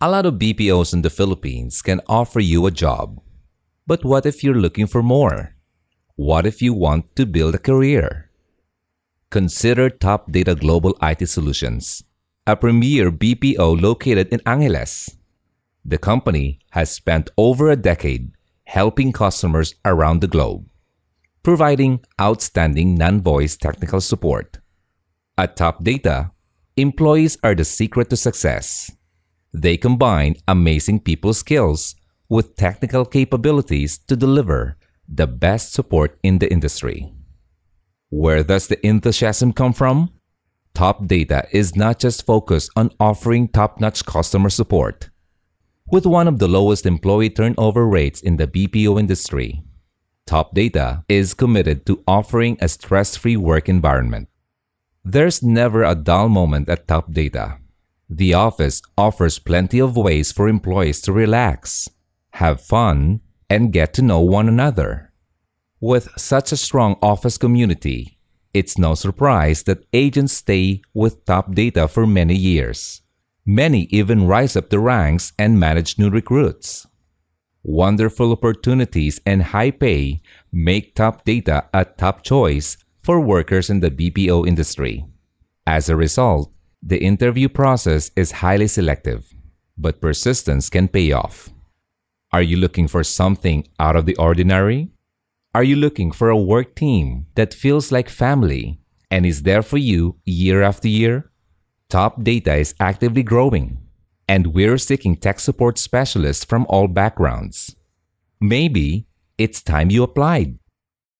A lot of BPOs in the Philippines can offer you a job. But what if you're looking for more? What if you want to build a career? Consider Top Data Global IT Solutions, a premier BPO located in Angeles. The company has spent over a decade helping customers around the globe, providing outstanding non voice technical support. At Top Data, employees are the secret to success. They combine amazing people skills with technical capabilities to deliver the best support in the industry. Where does the enthusiasm come from? Top Data is not just focused on offering top notch customer support. With one of the lowest employee turnover rates in the BPO industry, Top Data is committed to offering a stress free work environment. There's never a dull moment at Top Data. The office offers plenty of ways for employees to relax, have fun, and get to know one another. With such a strong office community, it's no surprise that agents stay with Top Data for many years. Many even rise up the ranks and manage new recruits. Wonderful opportunities and high pay make Top Data a top choice for workers in the BPO industry. As a result, the interview process is highly selective, but persistence can pay off. Are you looking for something out of the ordinary? Are you looking for a work team that feels like family and is there for you year after year? Top Data is actively growing, and we're seeking tech support specialists from all backgrounds. Maybe it's time you applied.